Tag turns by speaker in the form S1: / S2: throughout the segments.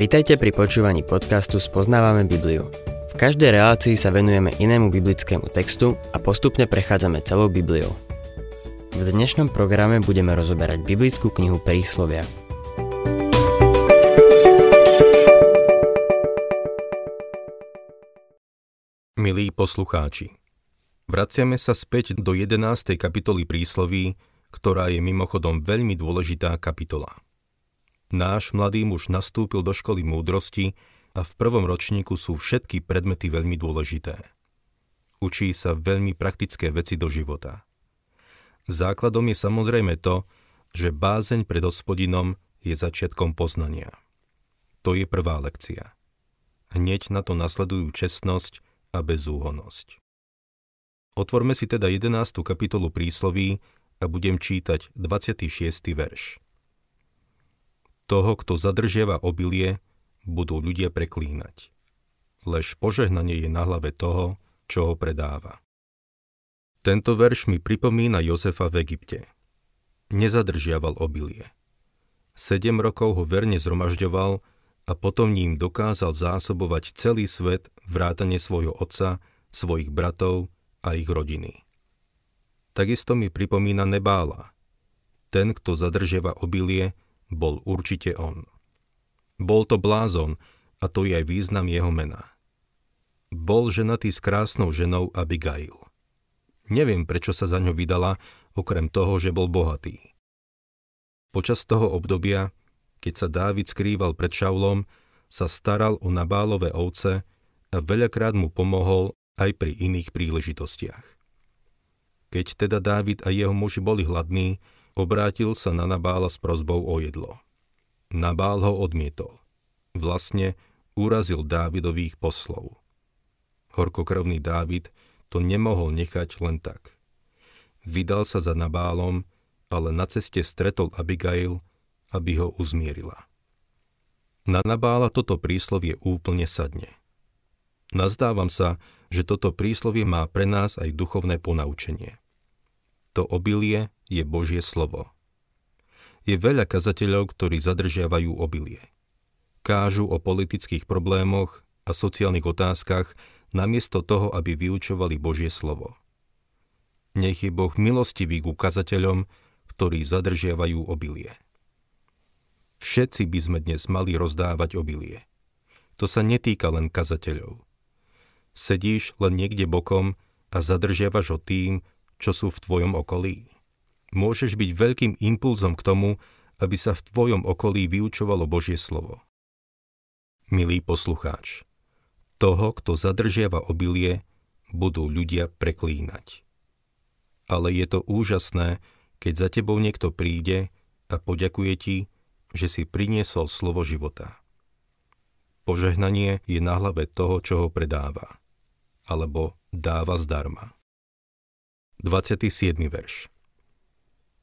S1: Vitajte pri počúvaní podcastu Spoznávame Bibliu. V každej relácii sa venujeme inému biblickému textu a postupne prechádzame celou Bibliou. V dnešnom programe budeme rozoberať biblickú knihu Príslovia.
S2: Milí poslucháči, vraciame sa späť do 11. kapitoly prísloví, ktorá je mimochodom veľmi dôležitá kapitola. Náš mladý muž nastúpil do školy múdrosti a v prvom ročníku sú všetky predmety veľmi dôležité. Učí sa veľmi praktické veci do života. Základom je samozrejme to, že bázeň pred hospodinom je začiatkom poznania. To je prvá lekcia. Hneď na to nasledujú čestnosť a bezúhonosť. Otvorme si teda 11. kapitolu prísloví a budem čítať 26. verš. Toho, kto zadržiava obilie, budú ľudia preklínať. Lež požehnanie je na hlave toho, čo ho predáva. Tento verš mi pripomína Jozefa v Egypte. Nezadržiaval obilie. Sedem rokov ho verne zhromažďoval a potom ním dokázal zásobovať celý svet vrátane svojho otca, svojich bratov a ich rodiny. Takisto mi pripomína Nebála. Ten, kto zadržiava obilie, bol určite on. Bol to blázon a to je aj význam jeho mena. Bol ženatý s krásnou ženou Abigail. Neviem, prečo sa za ňo vydala, okrem toho, že bol bohatý. Počas toho obdobia, keď sa Dávid skrýval pred Šaulom, sa staral o Nabálové ovce a veľakrát mu pomohol aj pri iných príležitostiach. Keď teda Dávid a jeho muži boli hladní, Obrátil sa na Nabála s prozbou o jedlo. Nabál ho odmietol. Vlastne urazil Dávidových poslov. Horkokrvný Dávid to nemohol nechať len tak. Vydal sa za Nabálom, ale na ceste stretol Abigail, aby ho uzmierila. Na Nabála toto príslovie úplne sadne. Nazdávam sa, že toto príslovie má pre nás aj duchovné ponaučenie. To obilie je Božie slovo. Je veľa kazateľov, ktorí zadržiavajú obilie. Kážu o politických problémoch a sociálnych otázkach namiesto toho, aby vyučovali Božie slovo. Nech je Boh milostivý k ukazateľom, ktorí zadržiavajú obilie. Všetci by sme dnes mali rozdávať obilie. To sa netýka len kazateľov. Sedíš len niekde bokom a zadržiavaš ho tým, čo sú v tvojom okolí. Môžeš byť veľkým impulzom k tomu, aby sa v tvojom okolí vyučovalo Božie slovo. Milý poslucháč, toho, kto zadržiava obilie, budú ľudia preklínať. Ale je to úžasné, keď za tebou niekto príde a poďakuje ti, že si priniesol slovo života. Požehnanie je na hlave toho, čo ho predáva, alebo dáva zdarma. 27. verš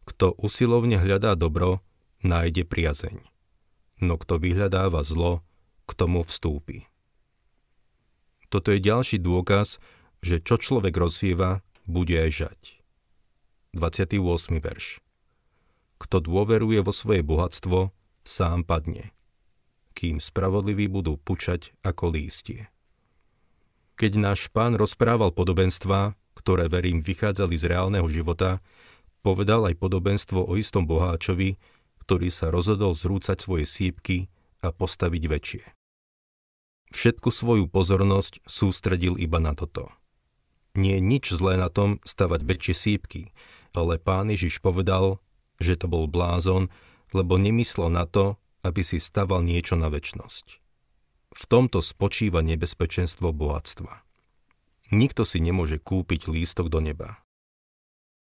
S2: Kto usilovne hľadá dobro, nájde priazeň. No kto vyhľadáva zlo, k tomu vstúpi. Toto je ďalší dôkaz, že čo človek rozsieva, bude aj žať. 28. verš Kto dôveruje vo svoje bohatstvo, sám padne, kým spravodliví budú pučať ako lístie. Keď náš pán rozprával podobenstva, ktoré verím vychádzali z reálneho života, povedal aj podobenstvo o istom boháčovi, ktorý sa rozhodol zrúcať svoje sípky a postaviť väčšie. Všetku svoju pozornosť sústredil iba na toto. Nie je nič zlé na tom stavať väčšie sípky, ale pán Ježiš povedal, že to bol blázon, lebo nemyslel na to, aby si staval niečo na väčnosť. V tomto spočíva nebezpečenstvo bohatstva. Nikto si nemôže kúpiť lístok do neba.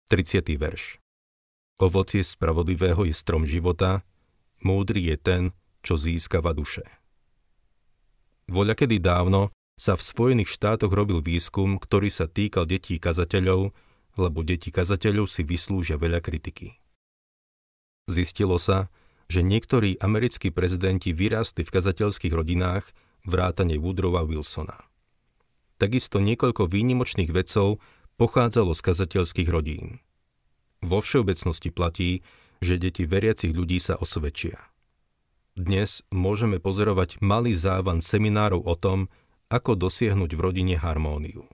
S2: 30. verš Ovocie spravodlivého je strom života, múdry je ten, čo získava duše. Voľakedy dávno sa v Spojených štátoch robil výskum, ktorý sa týkal detí kazateľov, lebo deti kazateľov si vyslúžia veľa kritiky. Zistilo sa, že niektorí americkí prezidenti vyrástli v kazateľských rodinách vrátane Woodrowa Wilsona. Takisto niekoľko výnimočných vedcov pochádzalo z kazateľských rodín. Vo všeobecnosti platí, že deti veriacich ľudí sa osvedčia. Dnes môžeme pozorovať malý závan seminárov o tom, ako dosiahnuť v rodine harmóniu.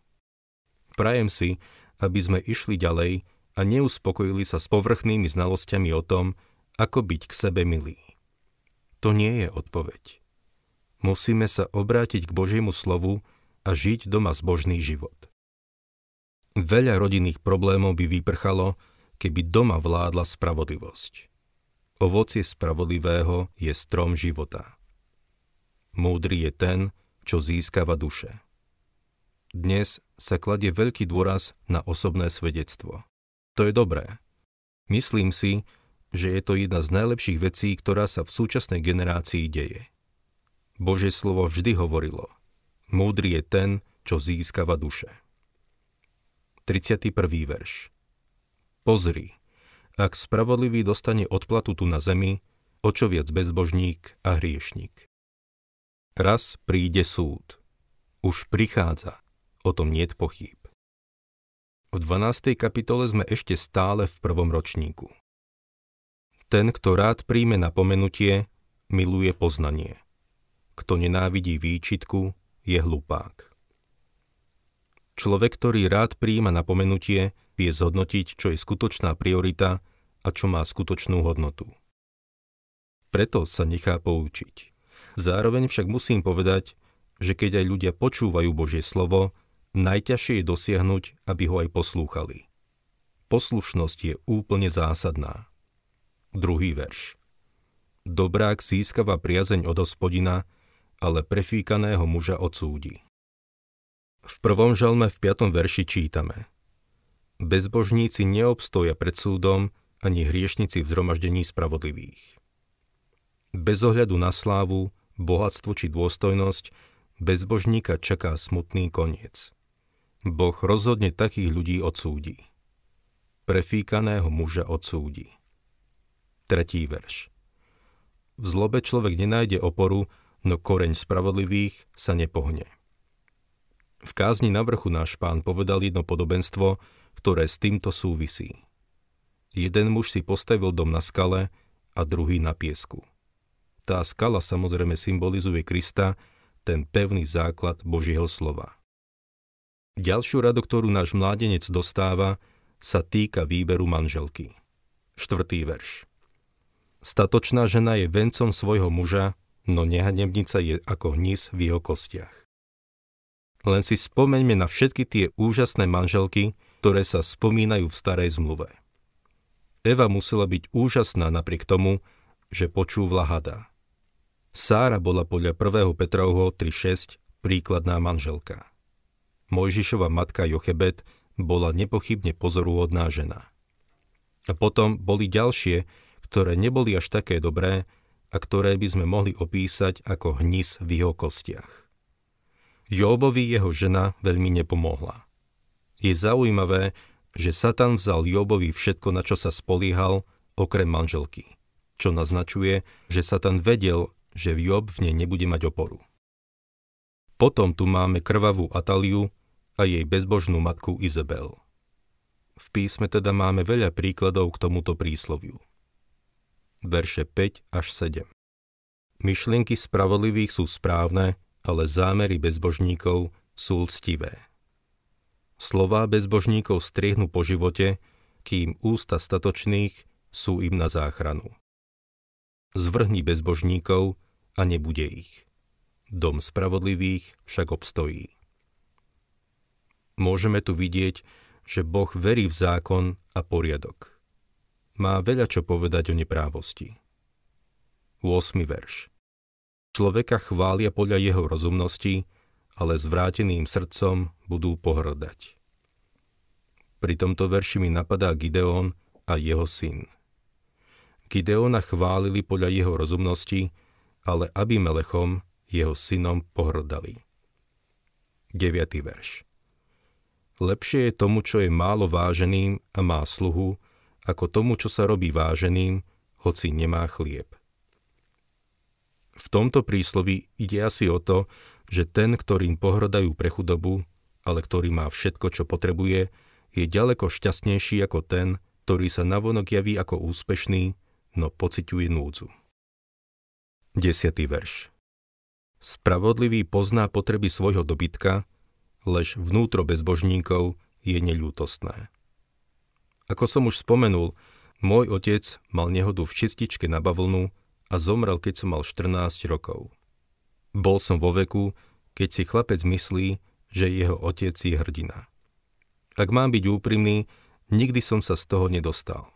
S2: Prajem si, aby sme išli ďalej a neuspokojili sa s povrchnými znalosťami o tom, ako byť k sebe milý. To nie je odpoveď. Musíme sa obrátiť k Božiemu slovu a žiť doma zbožný život. Veľa rodinných problémov by vyprchalo, keby doma vládla spravodlivosť. Ovocie spravodlivého je strom života. Múdry je ten, čo získava duše. Dnes sa kladie veľký dôraz na osobné svedectvo. To je dobré. Myslím si, že je to jedna z najlepších vecí, ktorá sa v súčasnej generácii deje. Božie slovo vždy hovorilo, múdry je ten, čo získava duše. 31. verš Pozri, ak spravodlivý dostane odplatu tu na zemi, o čo viac bezbožník a hriešník. Raz príde súd. Už prichádza, o tom niet pochýb. V 12. kapitole sme ešte stále v prvom ročníku. Ten, kto rád príjme napomenutie, miluje poznanie. Kto nenávidí výčitku, je hlupák. Človek, ktorý rád príjma napomenutie, vie zhodnotiť, čo je skutočná priorita a čo má skutočnú hodnotu. Preto sa nechá poučiť. Zároveň však musím povedať, že keď aj ľudia počúvajú Božie slovo, najťažšie je dosiahnuť, aby ho aj poslúchali. Poslušnosť je úplne zásadná. Druhý verš. Dobrák získava priazeň od hospodina, ale prefíkaného muža odsúdi. V prvom žalme v piatom verši čítame Bezbožníci neobstoja pred súdom, ani hriešnici v zhromaždení spravodlivých. Bez ohľadu na slávu, bohatstvo či dôstojnosť, bezbožníka čaká smutný koniec. Boh rozhodne takých ľudí odsúdi. Prefíkaného muža odsúdi. Tretí verš. V zlobe človek nenájde oporu, no koreň spravodlivých sa nepohne. V kázni na vrchu náš pán povedal jedno podobenstvo, ktoré s týmto súvisí. Jeden muž si postavil dom na skale a druhý na piesku. Tá skala samozrejme symbolizuje Krista, ten pevný základ Božieho slova. Ďalšiu radu, ktorú náš mládenec dostáva, sa týka výberu manželky. Štvrtý verš. Statočná žena je vencom svojho muža, no nehanebnica je ako hnis v jeho kostiach. Len si spomeňme na všetky tie úžasné manželky, ktoré sa spomínajú v starej zmluve. Eva musela byť úžasná napriek tomu, že počúvla hada. Sára bola podľa 1. Petrovho 3.6 príkladná manželka. Mojžišova matka Jochebet bola nepochybne pozoruhodná žena. A potom boli ďalšie, ktoré neboli až také dobré a ktoré by sme mohli opísať ako hnis v jeho kostiach. Jóbovi jeho žena veľmi nepomohla. Je zaujímavé, že Satan vzal Jóbovi všetko, na čo sa spolíhal, okrem manželky, čo naznačuje, že Satan vedel, že Job v nej nebude mať oporu. Potom tu máme krvavú Ataliu a jej bezbožnú matku Izabel. V písme teda máme veľa príkladov k tomuto prísloviu verše 5 až 7. Myšlienky spravodlivých sú správne, ale zámery bezbožníkov sú lstivé. Slová bezbožníkov striehnú po živote, kým ústa statočných sú im na záchranu. Zvrhni bezbožníkov a nebude ich. Dom spravodlivých však obstojí. Môžeme tu vidieť, že Boh verí v zákon a poriadok má veľa čo povedať o neprávosti. 8. verš Človeka chvália podľa jeho rozumnosti, ale zvráteným srdcom budú pohrdať. Pri tomto verši mi napadá Gideon a jeho syn. Gideona chválili podľa jeho rozumnosti, ale Abimelechom, jeho synom, pohrdali. 9. verš Lepšie je tomu, čo je málo váženým a má sluhu, ako tomu, čo sa robí váženým, hoci nemá chlieb. V tomto príslovi ide asi o to, že ten, ktorým pohrdajú pre chudobu, ale ktorý má všetko, čo potrebuje, je ďaleko šťastnejší ako ten, ktorý sa navonok javí ako úspešný, no pociťuje núdzu. 10. verš Spravodlivý pozná potreby svojho dobytka, lež vnútro bezbožníkov je neľútostné. Ako som už spomenul, môj otec mal nehodu v čističke na bavlnu a zomrel, keď som mal 14 rokov. Bol som vo veku, keď si chlapec myslí, že jeho otec je hrdina. Ak mám byť úprimný, nikdy som sa z toho nedostal.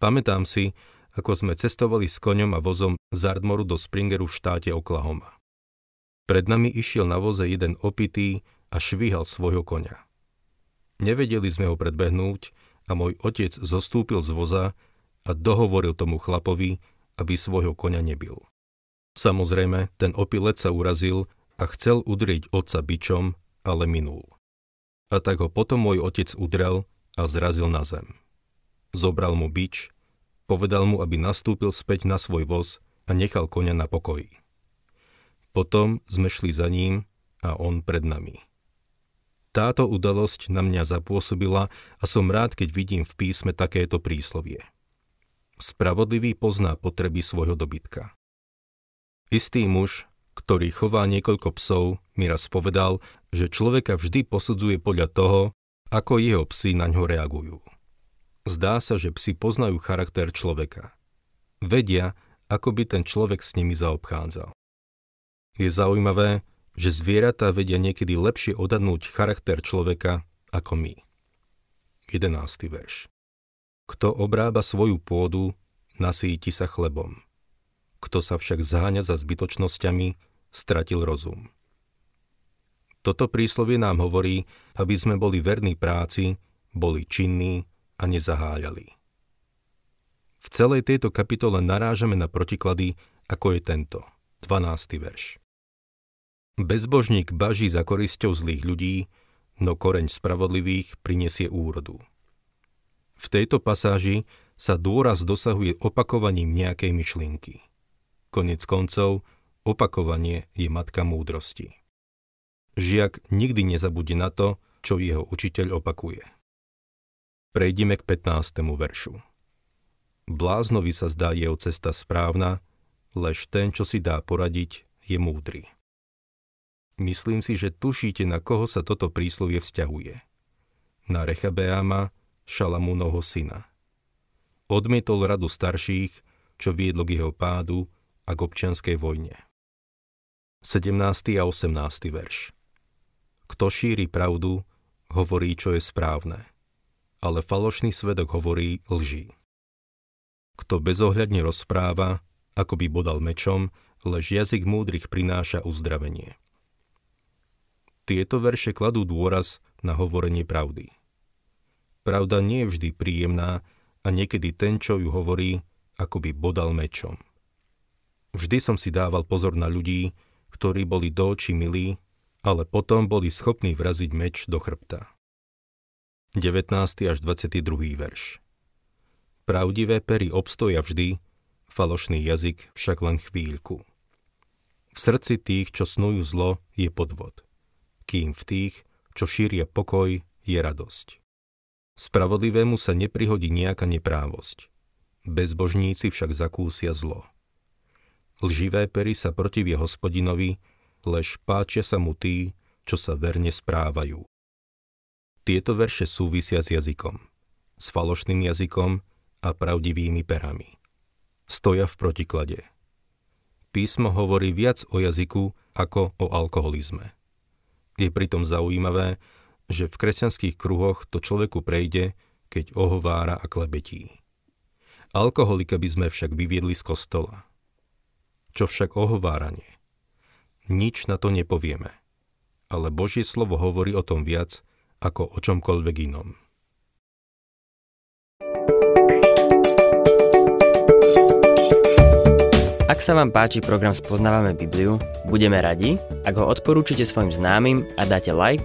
S2: Pamätám si, ako sme cestovali s koňom a vozom z Ardmoru do Springeru v štáte Oklahoma. Pred nami išiel na voze jeden opitý a švíhal svojho koňa. Nevedeli sme ho predbehnúť a môj otec zostúpil z voza a dohovoril tomu chlapovi, aby svojho koňa nebil. Samozrejme, ten opilec sa urazil a chcel udrieť otca bičom, ale minul. A tak ho potom môj otec udrel a zrazil na zem. Zobral mu bič, povedal mu, aby nastúpil späť na svoj voz a nechal koňa na pokoji. Potom sme šli za ním a on pred nami. Táto udalosť na mňa zapôsobila a som rád, keď vidím v písme takéto príslovie. Spravodlivý pozná potreby svojho dobytka. Istý muž, ktorý chová niekoľko psov, mi raz povedal, že človeka vždy posudzuje podľa toho, ako jeho psy na ňo reagujú. Zdá sa, že psi poznajú charakter človeka. Vedia, ako by ten človek s nimi zaobchádzal. Je zaujímavé, že zvieratá vedia niekedy lepšie odhadnúť charakter človeka ako my. 11. verš Kto obrába svoju pôdu, nasíti sa chlebom. Kto sa však zháňa za zbytočnosťami, stratil rozum. Toto príslovie nám hovorí, aby sme boli verní práci, boli činní a nezaháľali. V celej tejto kapitole narážame na protiklady, ako je tento, 12. verš. Bezbožník baží za korisťou zlých ľudí, no koreň spravodlivých prinesie úrodu. V tejto pasáži sa dôraz dosahuje opakovaním nejakej myšlienky. Konec koncov, opakovanie je matka múdrosti. Žiak nikdy nezabudne na to, čo jeho učiteľ opakuje. Prejdime k 15. veršu. Bláznovi sa zdá jeho cesta správna, lež ten, čo si dá poradiť, je múdry. Myslím si, že tušíte, na koho sa toto príslovie vzťahuje. Na Rechabeáma, Šalamúnovho syna. Odmietol radu starších, čo viedlo k jeho pádu a k občianskej vojne. 17. a 18. verš Kto šíri pravdu, hovorí, čo je správne, ale falošný svedok hovorí lží. Kto bezohľadne rozpráva, ako by bodal mečom, lež jazyk múdrych prináša uzdravenie. Tieto verše kladú dôraz na hovorenie pravdy. Pravda nie je vždy príjemná a niekedy ten, čo ju hovorí, akoby bodal mečom. Vždy som si dával pozor na ľudí, ktorí boli do očí milí, ale potom boli schopní vraziť meč do chrbta. 19. až 22. verš Pravdivé pery obstoja vždy, falošný jazyk však len chvíľku. V srdci tých, čo snujú zlo, je podvod kým v tých, čo šíria pokoj, je radosť. Spravodlivému sa neprihodí nejaká neprávosť. Bezbožníci však zakúsia zlo. Lživé pery sa protivie hospodinovi, lež páčia sa mu tí, čo sa verne správajú. Tieto verše súvisia s jazykom, s falošným jazykom a pravdivými perami. Stoja v protiklade. Písmo hovorí viac o jazyku ako o alkoholizme. Je pritom zaujímavé, že v kresťanských kruhoch to človeku prejde, keď ohovára a klebetí. Alkoholika by sme však vyviedli z kostola. Čo však ohováranie? Nič na to nepovieme. Ale Božie slovo hovorí o tom viac ako o čomkoľvek inom.
S1: Ak sa vám páči program Spoznávame Bibliu, budeme radi, ak ho odporúčite svojim známym a dáte like,